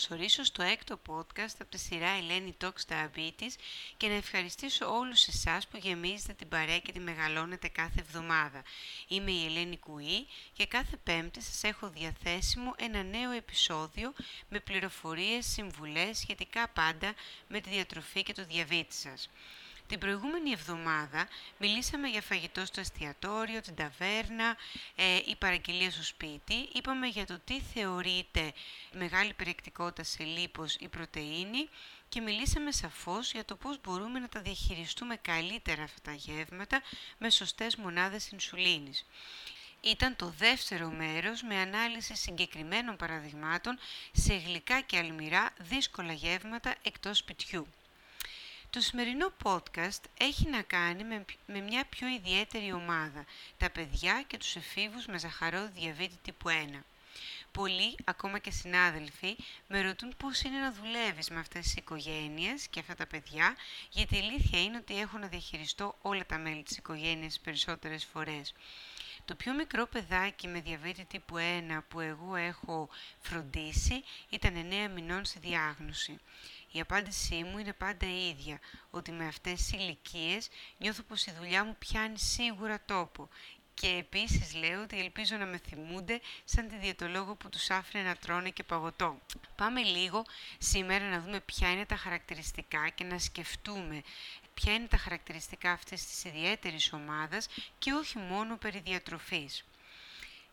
καλωσορίσω στο έκτο podcast από τη σειρά Ελένη Talks Diabetes και να ευχαριστήσω όλους εσάς που γεμίζετε την παρέα και τη μεγαλώνετε κάθε εβδομάδα. Είμαι η Ελένη Κουή και κάθε πέμπτη σας έχω διαθέσιμο ένα νέο επεισόδιο με πληροφορίες, συμβουλές σχετικά πάντα με τη διατροφή και το διαβήτη σας. Την προηγούμενη εβδομάδα μιλήσαμε για φαγητό στο εστιατόριο, την ταβέρνα, ε, η παραγγελία στο σπίτι. Είπαμε για το τι θεωρείται μεγάλη περιεκτικότητα σε λίπος ή πρωτεΐνη και μιλήσαμε σαφώς για το πώς μπορούμε να τα διαχειριστούμε καλύτερα αυτά τα γεύματα με σωστές μονάδες ινσουλίνης. Ήταν το δεύτερο μέρος με ανάλυση συγκεκριμένων παραδειγμάτων σε γλυκά και αλμυρά δύσκολα γεύματα εκτός σπιτιού. Το σημερινό podcast έχει να κάνει με, μια πιο ιδιαίτερη ομάδα, τα παιδιά και τους εφήβους με ζαχαρό διαβήτη τύπου 1. Πολλοί, ακόμα και συνάδελφοι, με ρωτούν πώς είναι να δουλεύεις με αυτές τις οικογένειες και αυτά τα παιδιά, γιατί η αλήθεια είναι ότι έχω να διαχειριστώ όλα τα μέλη της οικογένειας περισσότερες φορές. Το πιο μικρό παιδάκι με διαβήτη τύπου 1 που εγώ έχω φροντίσει ήταν 9 μηνών στη διάγνωση. Η απάντησή μου είναι πάντα η ίδια, ότι με αυτές τις ηλικίες νιώθω πως η δουλειά μου πιάνει σίγουρα τόπο. Και επίσης λέω ότι ελπίζω να με θυμούνται σαν τη διαιτολόγο που τους άφηνε να τρώνε και παγωτό. Πάμε λίγο σήμερα να δούμε ποια είναι τα χαρακτηριστικά και να σκεφτούμε ποια είναι τα χαρακτηριστικά αυτής της ιδιαίτερης ομάδας και όχι μόνο περί διατροφής.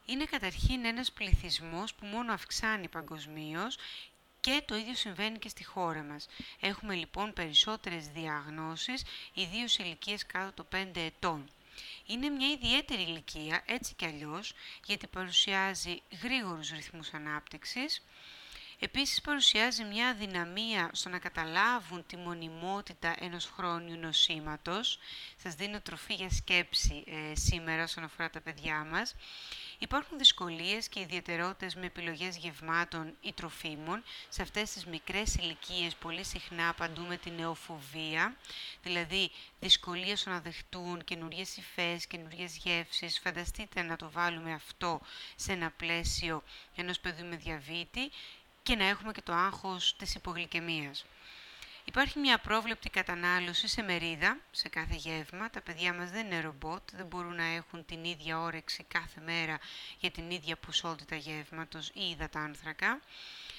Είναι καταρχήν ένας πληθυσμός που μόνο αυξάνει παγκοσμίως και το ίδιο συμβαίνει και στη χώρα μας. Έχουμε λοιπόν περισσότερες διαγνώσεις, ιδίως ηλικίες κάτω των 5 ετών. Είναι μια ιδιαίτερη ηλικία, έτσι κι αλλιώς, γιατί παρουσιάζει γρήγορους ρυθμούς ανάπτυξης, Επίσης παρουσιάζει μια αδυναμία στο να καταλάβουν τη μονιμότητα ενός χρόνιου νοσήματος. Σας δίνω τροφή για σκέψη ε, σήμερα όσον αφορά τα παιδιά μας. Υπάρχουν δυσκολίες και ιδιαιτερότητες με επιλογές γευμάτων ή τροφίμων. Σε αυτές τις μικρές ηλικίες πολύ συχνά απαντούμε την νεοφοβία, δηλαδή δυσκολίες στο να δεχτούν καινούριες υφές, καινούριες γεύσεις. Φανταστείτε να το βάλουμε αυτό σε ένα πλαίσιο ενός παιδιού με διαβήτη και να έχουμε και το άγχος της υπογλυκαιμίας. Υπάρχει μια πρόβλεπτη κατανάλωση σε μερίδα, σε κάθε γεύμα. Τα παιδιά μας δεν είναι ρομπότ, δεν μπορούν να έχουν την ίδια όρεξη κάθε μέρα για την ίδια ποσότητα γεύματος ή υδατάνθρακα.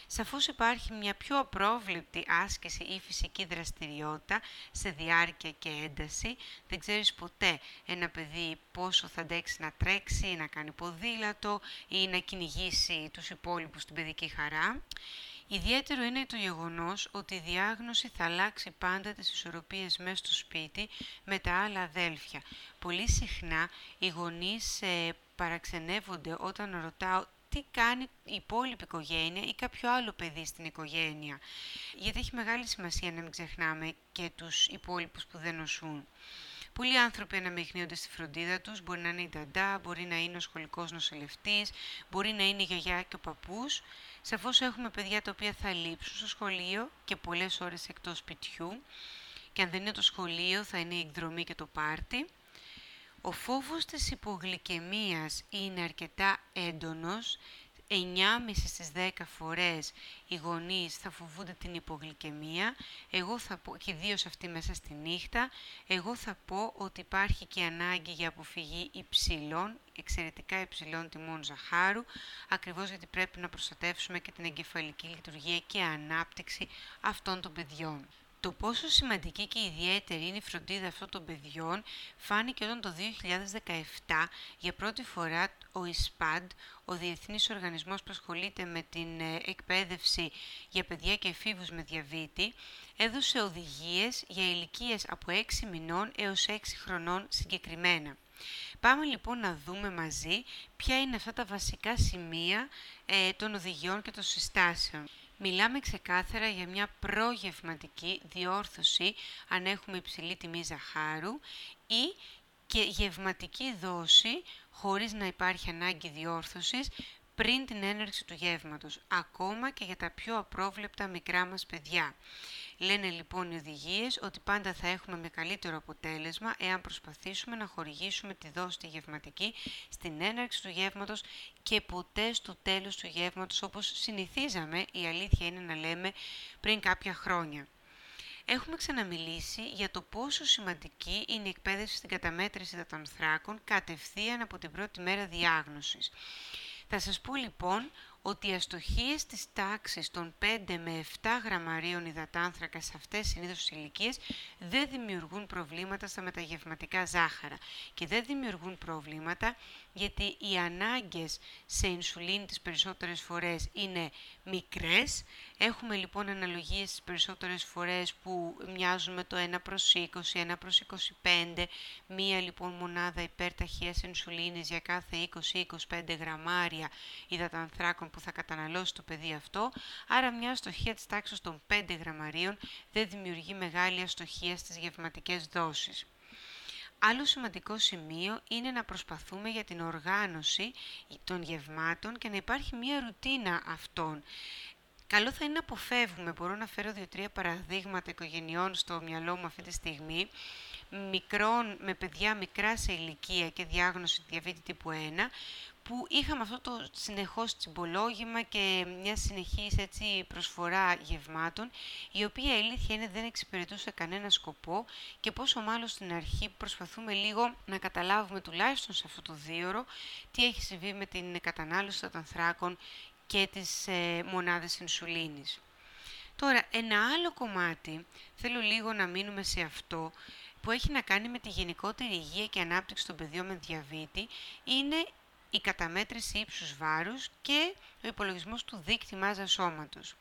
Σαφώς υπάρχει μια πιο απρόβλεπτη άσκηση ή φυσική δραστηριότητα σε διάρκεια και ένταση. Δεν ξέρεις ποτέ ένα παιδί πόσο θα αντέξει να τρέξει, να κάνει ποδήλατο ή να κυνηγήσει τους υπόλοιπους στην παιδική χαρά. Ιδιαίτερο είναι το γεγονός ότι η διάγνωση θα αλλάξει πάντα τις ισορροπίες μέσα στο σπίτι με τα άλλα αδέλφια. Πολύ συχνά οι γονείς ε, παραξενεύονται όταν ρωτάω τι κάνει η υπόλοιπη οικογένεια ή κάποιο άλλο παιδί στην οικογένεια. Γιατί έχει μεγάλη σημασία να μην ξεχνάμε και τους υπόλοιπους που δεν νοσούν. Πολλοί άνθρωποι αναμειγνύονται στη φροντίδα τους, μπορεί να είναι η νταντά, μπορεί να είναι ο σχολικός νοσηλευτής, μπορεί να είναι η γιαγιά και ο παππούς. Σαφώς έχουμε παιδιά τα οποία θα λείψουν στο σχολείο και πολλές ώρες εκτός σπιτιού και αν δεν είναι το σχολείο θα είναι η εκδρομή και το πάρτι. Ο φόβος της υπογλυκαιμίας είναι αρκετά έντονος 9,5 στις 10 φορές οι γονείς θα φοβούνται την υπογλυκαιμία, εγώ θα πω, και ιδίως αυτή μέσα στη νύχτα, εγώ θα πω ότι υπάρχει και ανάγκη για αποφυγή υψηλών, εξαιρετικά υψηλών τιμών ζαχάρου, ακριβώς γιατί πρέπει να προστατεύσουμε και την εγκεφαλική λειτουργία και ανάπτυξη αυτών των παιδιών. Το πόσο σημαντική και ιδιαίτερη είναι η φροντίδα αυτών των παιδιών φάνηκε όταν το 2017 για πρώτη φορά ο ΙΣΠΑΝΤ, ο Διεθνής Οργανισμός που ασχολείται με την ε, εκπαίδευση για παιδιά και εφήβους με διαβήτη, έδωσε οδηγίες για ηλικίες από 6 μηνών έως 6 χρονών συγκεκριμένα. Πάμε λοιπόν να δούμε μαζί ποια είναι αυτά τα βασικά σημεία ε, των οδηγιών και των συστάσεων. Μιλάμε ξεκάθαρα για μια προγευματική διόρθωση αν έχουμε υψηλή τιμή ζαχάρου ή και γευματική δόση χωρίς να υπάρχει ανάγκη διόρθωσης πριν την έναρξη του γεύματος, ακόμα και για τα πιο απρόβλεπτα μικρά μας παιδιά. Λένε λοιπόν οι οδηγίες ότι πάντα θα έχουμε μεγαλύτερο αποτέλεσμα εάν προσπαθήσουμε να χορηγήσουμε τη δόση τη γευματική στην έναρξη του γεύματος και ποτέ στο τέλος του γεύματος όπως συνηθίζαμε, η αλήθεια είναι να λέμε, πριν κάποια χρόνια. Έχουμε ξαναμιλήσει για το πόσο σημαντική είναι η εκπαίδευση στην καταμέτρηση των ανθράκων κατευθείαν από την πρώτη μέρα διάγνωσης. Θα σας πω λοιπόν ότι οι αστοχίες της τάξης των 5 με 7 γραμμαρίων υδατάνθρακα σε αυτές συνήθως ηλικίες δεν δημιουργούν προβλήματα στα μεταγευματικά ζάχαρα και δεν δημιουργούν προβλήματα γιατί οι ανάγκες σε ινσουλίνη τις περισσότερες φορές είναι μικρές. Έχουμε λοιπόν αναλογίες τις περισσότερες φορές που μοιάζουν με το 1 προς 20, 1 προς 25, μία λοιπόν μονάδα υπέρταχίας ινσουλίνης για κάθε 20-25 γραμμάρια υδατανθράκων που θα καταναλώσει το παιδί αυτό, άρα μια αστοχία της τάξης των 5 γραμμαρίων δεν δημιουργεί μεγάλη αστοχία στις γευματικές δόσεις. Άλλο σημαντικό σημείο είναι να προσπαθούμε για την οργάνωση των γευμάτων και να υπάρχει μία ρουτίνα αυτών. Καλό θα είναι να αποφεύγουμε, μπορώ να φέρω δύο-τρία παραδείγματα οικογενειών στο μυαλό μου αυτή τη στιγμή, μικρών, με παιδιά μικρά σε ηλικία και διάγνωση διαβήτη τύπου 1, που είχαμε αυτό το συνεχώς τσιμπολόγημα και μια συνεχής έτσι, προσφορά γευμάτων, η οποία η αλήθεια είναι δεν εξυπηρετούσε κανένα σκοπό και πόσο μάλλον στην αρχή προσπαθούμε λίγο να καταλάβουμε τουλάχιστον σε αυτό το δίωρο τι έχει συμβεί με την κατανάλωση των ανθράκων και τις ε, μονάδες ινσουλίνης. Τώρα, ένα άλλο κομμάτι, θέλω λίγο να μείνουμε σε αυτό, που έχει να κάνει με τη γενικότερη υγεία και ανάπτυξη των παιδιών με διαβήτη, είναι η καταμέτρηση ύψους βάρους και ο υπολογισμός του δίκτυ μάζας σώματος.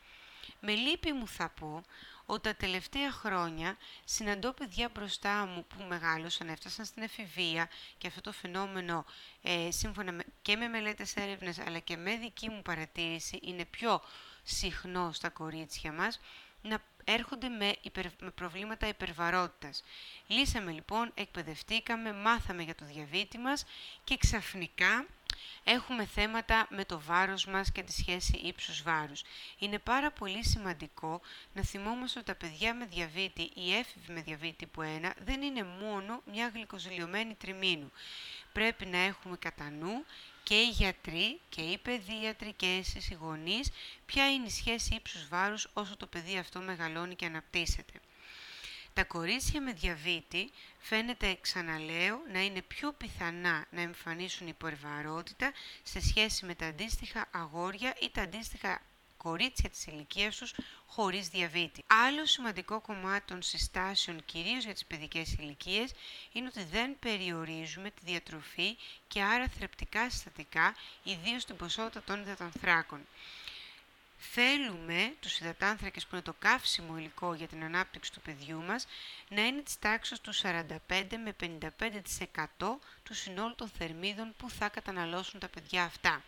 Με λύπη μου θα πω ότι τα τελευταία χρόνια συναντώ παιδιά μπροστά μου που μεγάλωσαν, έφτασαν στην εφηβεία και αυτό το φαινόμενο ε, σύμφωνα και με μελέτες έρευνες αλλά και με δική μου παρατήρηση είναι πιο συχνό στα κορίτσια μας να έρχονται με, με προβλήματα υπερβαρότητας. Λύσαμε λοιπόν, εκπαιδευτήκαμε, μάθαμε για το διαβήτη μας και ξαφνικά έχουμε θέματα με το βάρος μας και τη σχέση ύψους βάρους. Είναι πάρα πολύ σημαντικό να θυμόμαστε ότι τα παιδιά με διαβήτη ή έφηβοι με διαβήτη που ένα δεν είναι μόνο μια γλυκοζηλιωμένη τριμήνου. Πρέπει να έχουμε κατά νου και οι γιατροί και οι παιδίατροι και εσείς οι γονείς ποια είναι η σχέση ύψους βάρους όσο το παιδί αυτό μεγαλώνει και αναπτύσσεται. Τα κορίτσια με διαβήτη φαίνεται, ξαναλέω, να είναι πιο πιθανά να εμφανίσουν υπερβαρότητα σε σχέση με τα αντίστοιχα αγόρια ή τα αντίστοιχα κορίτσια της ηλικίας τους χωρίς διαβήτη. Άλλο σημαντικό κομμάτι των συστάσεων, κυρίως για τις παιδικές ηλικίες, είναι ότι δεν περιορίζουμε τη διατροφή και άρα θρεπτικά συστατικά, ιδίως την ποσότητα των υδατανθράκων. Θέλουμε τους υδατάνθρακες που είναι το καύσιμο υλικό για την ανάπτυξη του παιδιού μας να είναι της τάξης του 45 με 55% του συνόλου των θερμίδων που θα καταναλώσουν τα παιδιά αυτά.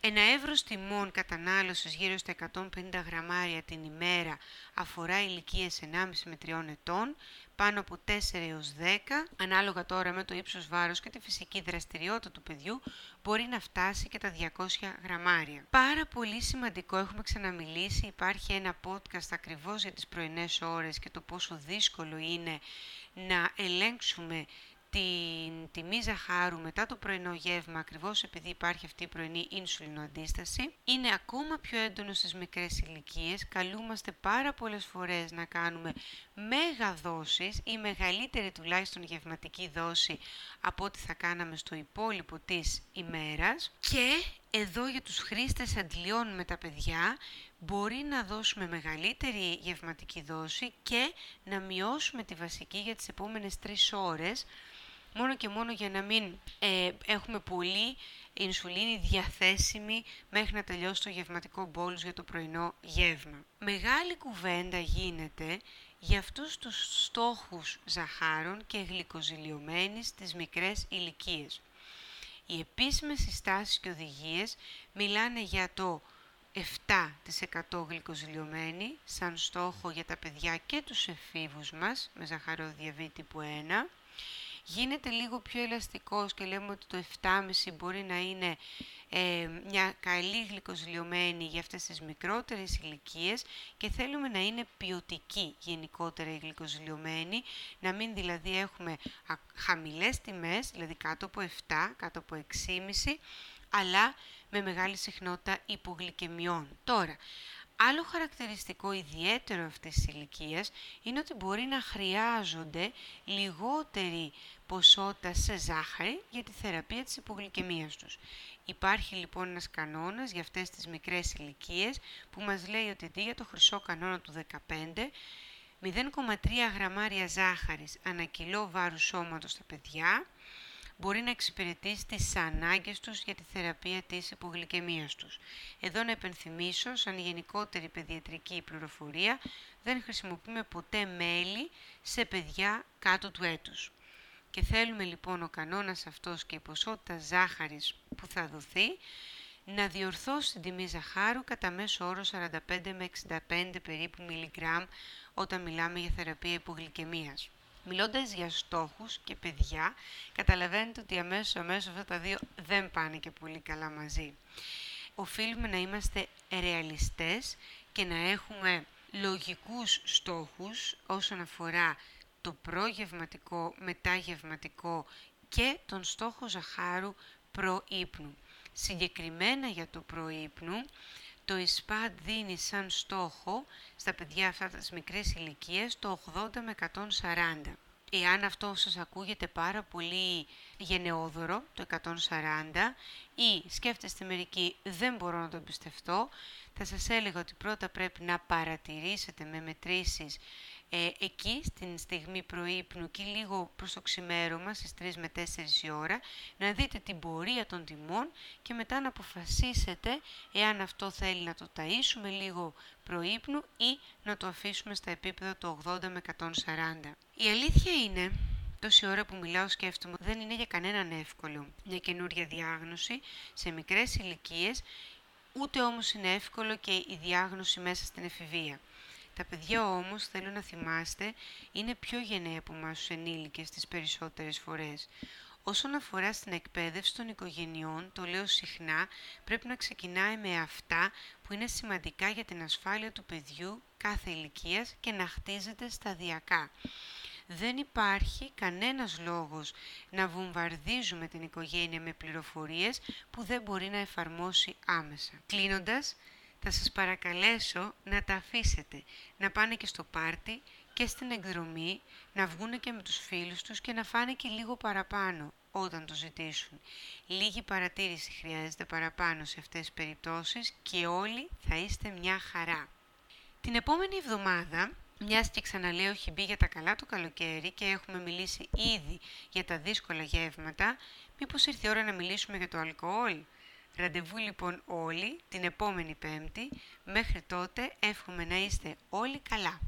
Ένα εύρος τιμών κατανάλωσης γύρω στα 150 γραμμάρια την ημέρα αφορά ηλικίες 1,5 με 3 ετών, πάνω από 4 έως 10, ανάλογα τώρα με το ύψος βάρος και τη φυσική δραστηριότητα του παιδιού, μπορεί να φτάσει και τα 200 γραμμάρια. Πάρα πολύ σημαντικό, έχουμε ξαναμιλήσει, υπάρχει ένα podcast ακριβώς για τις πρωινές ώρες και το πόσο δύσκολο είναι να ελέγξουμε την τιμή ζαχάρου μετά το πρωινό γεύμα, ακριβώς επειδή υπάρχει αυτή η πρωινή ίνσουλινο αντίσταση, είναι ακόμα πιο έντονο στις μικρές ηλικίες. Καλούμαστε πάρα πολλές φορές να κάνουμε μέγα δόσεις ή μεγαλύτερη τουλάχιστον γευματική δόση από ό,τι θα κάναμε στο υπόλοιπο της ημέρας. Και εδώ για τους χρήστες αντλειών με τα παιδιά μπορεί να δώσουμε μεγαλύτερη γευματική δόση και να μειώσουμε τη βασική για τις επόμενες τρεις ώρες μόνο και μόνο για να μην ε, έχουμε πολύ ινσουλίνη διαθέσιμη μέχρι να τελειώσει το γευματικό μπόλους για το πρωινό γεύμα. Μεγάλη κουβέντα γίνεται για αυτούς τους στόχους ζαχάρων και γλυκοζηλιωμένης στις μικρές ηλικίες. Οι επίσημες συστάσεις και οδηγίες μιλάνε για το 7% γλυκοζηλιωμένη σαν στόχο για τα παιδιά και τους εφήβους μας με ζαχαροδιαβήτη τύπου 1 γίνεται λίγο πιο ελαστικός και λέμε ότι το 7,5 μπορεί να είναι ε, μια καλή γλυκοζηλιωμένη για αυτές τις μικρότερες ηλικίες και θέλουμε να είναι ποιοτική γενικότερα η γλυκοζηλιωμένη, να μην δηλαδή έχουμε χαμηλές τιμές, δηλαδή κάτω από 7, κάτω από 6,5, αλλά με μεγάλη συχνότητα υπογλυκαιμιών. Τώρα, Άλλο χαρακτηριστικό ιδιαίτερο αυτής της ηλικίας είναι ότι μπορεί να χρειάζονται λιγότερη ποσότητα σε ζάχαρη για τη θεραπεία της υπογλυκαιμίας τους. Υπάρχει λοιπόν ένας κανόνας για αυτές τις μικρές ηλικίες που μας λέει ότι αντί για το χρυσό κανόνα του 15, 0,3 γραμμάρια ζάχαρης ανά κιλό βάρους σώματος στα παιδιά μπορεί να εξυπηρετήσει τις ανάγκες τους για τη θεραπεία της υπογλυκαιμίας τους. Εδώ να επενθυμίσω, σαν γενικότερη παιδιατρική πληροφορία, δεν χρησιμοποιούμε ποτέ μέλι σε παιδιά κάτω του έτους. Και θέλουμε λοιπόν ο κανόνας αυτός και η ποσότητα ζάχαρης που θα δοθεί να διορθώσει την τιμή ζαχάρου κατά μέσο όρο 45 με 65 περίπου μιλιγκράμμ όταν μιλάμε για θεραπεία υπογλυκαιμίας. Μιλώντας για στόχους και παιδιά, καταλαβαίνετε ότι αμέσως αμέσως αυτά τα δύο δεν πάνε και πολύ καλά μαζί. Οφείλουμε να είμαστε ρεαλιστές και να έχουμε λογικούς στόχους όσον αφορά το προγευματικό, μεταγευματικό και τον στόχο ζαχάρου προύπνου. Συγκεκριμένα για το προύπνου, το ΙΣΠΑΤ δίνει σαν στόχο στα παιδιά αυτά τις μικρές ηλικίες το 80 με 140. Εάν αυτό σας ακούγεται πάρα πολύ γενναιόδωρο, το 140, ή σκέφτεστε μερικοί δεν μπορώ να το εμπιστευτώ, θα σας έλεγα ότι πρώτα πρέπει να παρατηρήσετε με μετρήσεις ε, εκεί στην στιγμή προείπνου και λίγο προς το ξημέρωμα στις 3 με 4 η ώρα να δείτε την πορεία των τιμών και μετά να αποφασίσετε εάν αυτό θέλει να το ταΐσουμε λίγο προείπνου ή να το αφήσουμε στα επίπεδα του 80 με 140. Η αλήθεια είναι Τόση ώρα που μιλάω σκέφτομαι δεν είναι για κανέναν εύκολο μια καινούρια διάγνωση σε μικρές ηλικίες, ούτε όμως είναι εύκολο και η διάγνωση μέσα στην εφηβεία. Τα παιδιά όμως, θέλω να θυμάστε, είναι πιο γενναία από εμάς τους ενήλικες τις περισσότερες φορές. Όσον αφορά στην εκπαίδευση των οικογενειών, το λέω συχνά, πρέπει να ξεκινάει με αυτά που είναι σημαντικά για την ασφάλεια του παιδιού κάθε ηλικίας και να χτίζεται σταδιακά. Δεν υπάρχει κανένας λόγος να βομβαρδίζουμε την οικογένεια με πληροφορίες που δεν μπορεί να εφαρμόσει άμεσα. Κλείνοντας, θα σας παρακαλέσω να τα αφήσετε, να πάνε και στο πάρτι και στην εκδρομή, να βγουν και με τους φίλους τους και να φάνε και λίγο παραπάνω όταν το ζητήσουν. Λίγη παρατήρηση χρειάζεται παραπάνω σε αυτές τις περιπτώσεις και όλοι θα είστε μια χαρά. Την επόμενη εβδομάδα, μιας και ξαναλέω έχει μπει για τα καλά το καλοκαίρι και έχουμε μιλήσει ήδη για τα δύσκολα γεύματα, μήπως ήρθε η ώρα να μιλήσουμε για το αλκοόλ; Ραντεβού λοιπόν όλοι την επόμενη Πέμπτη. Μέχρι τότε εύχομαι να είστε όλοι καλά.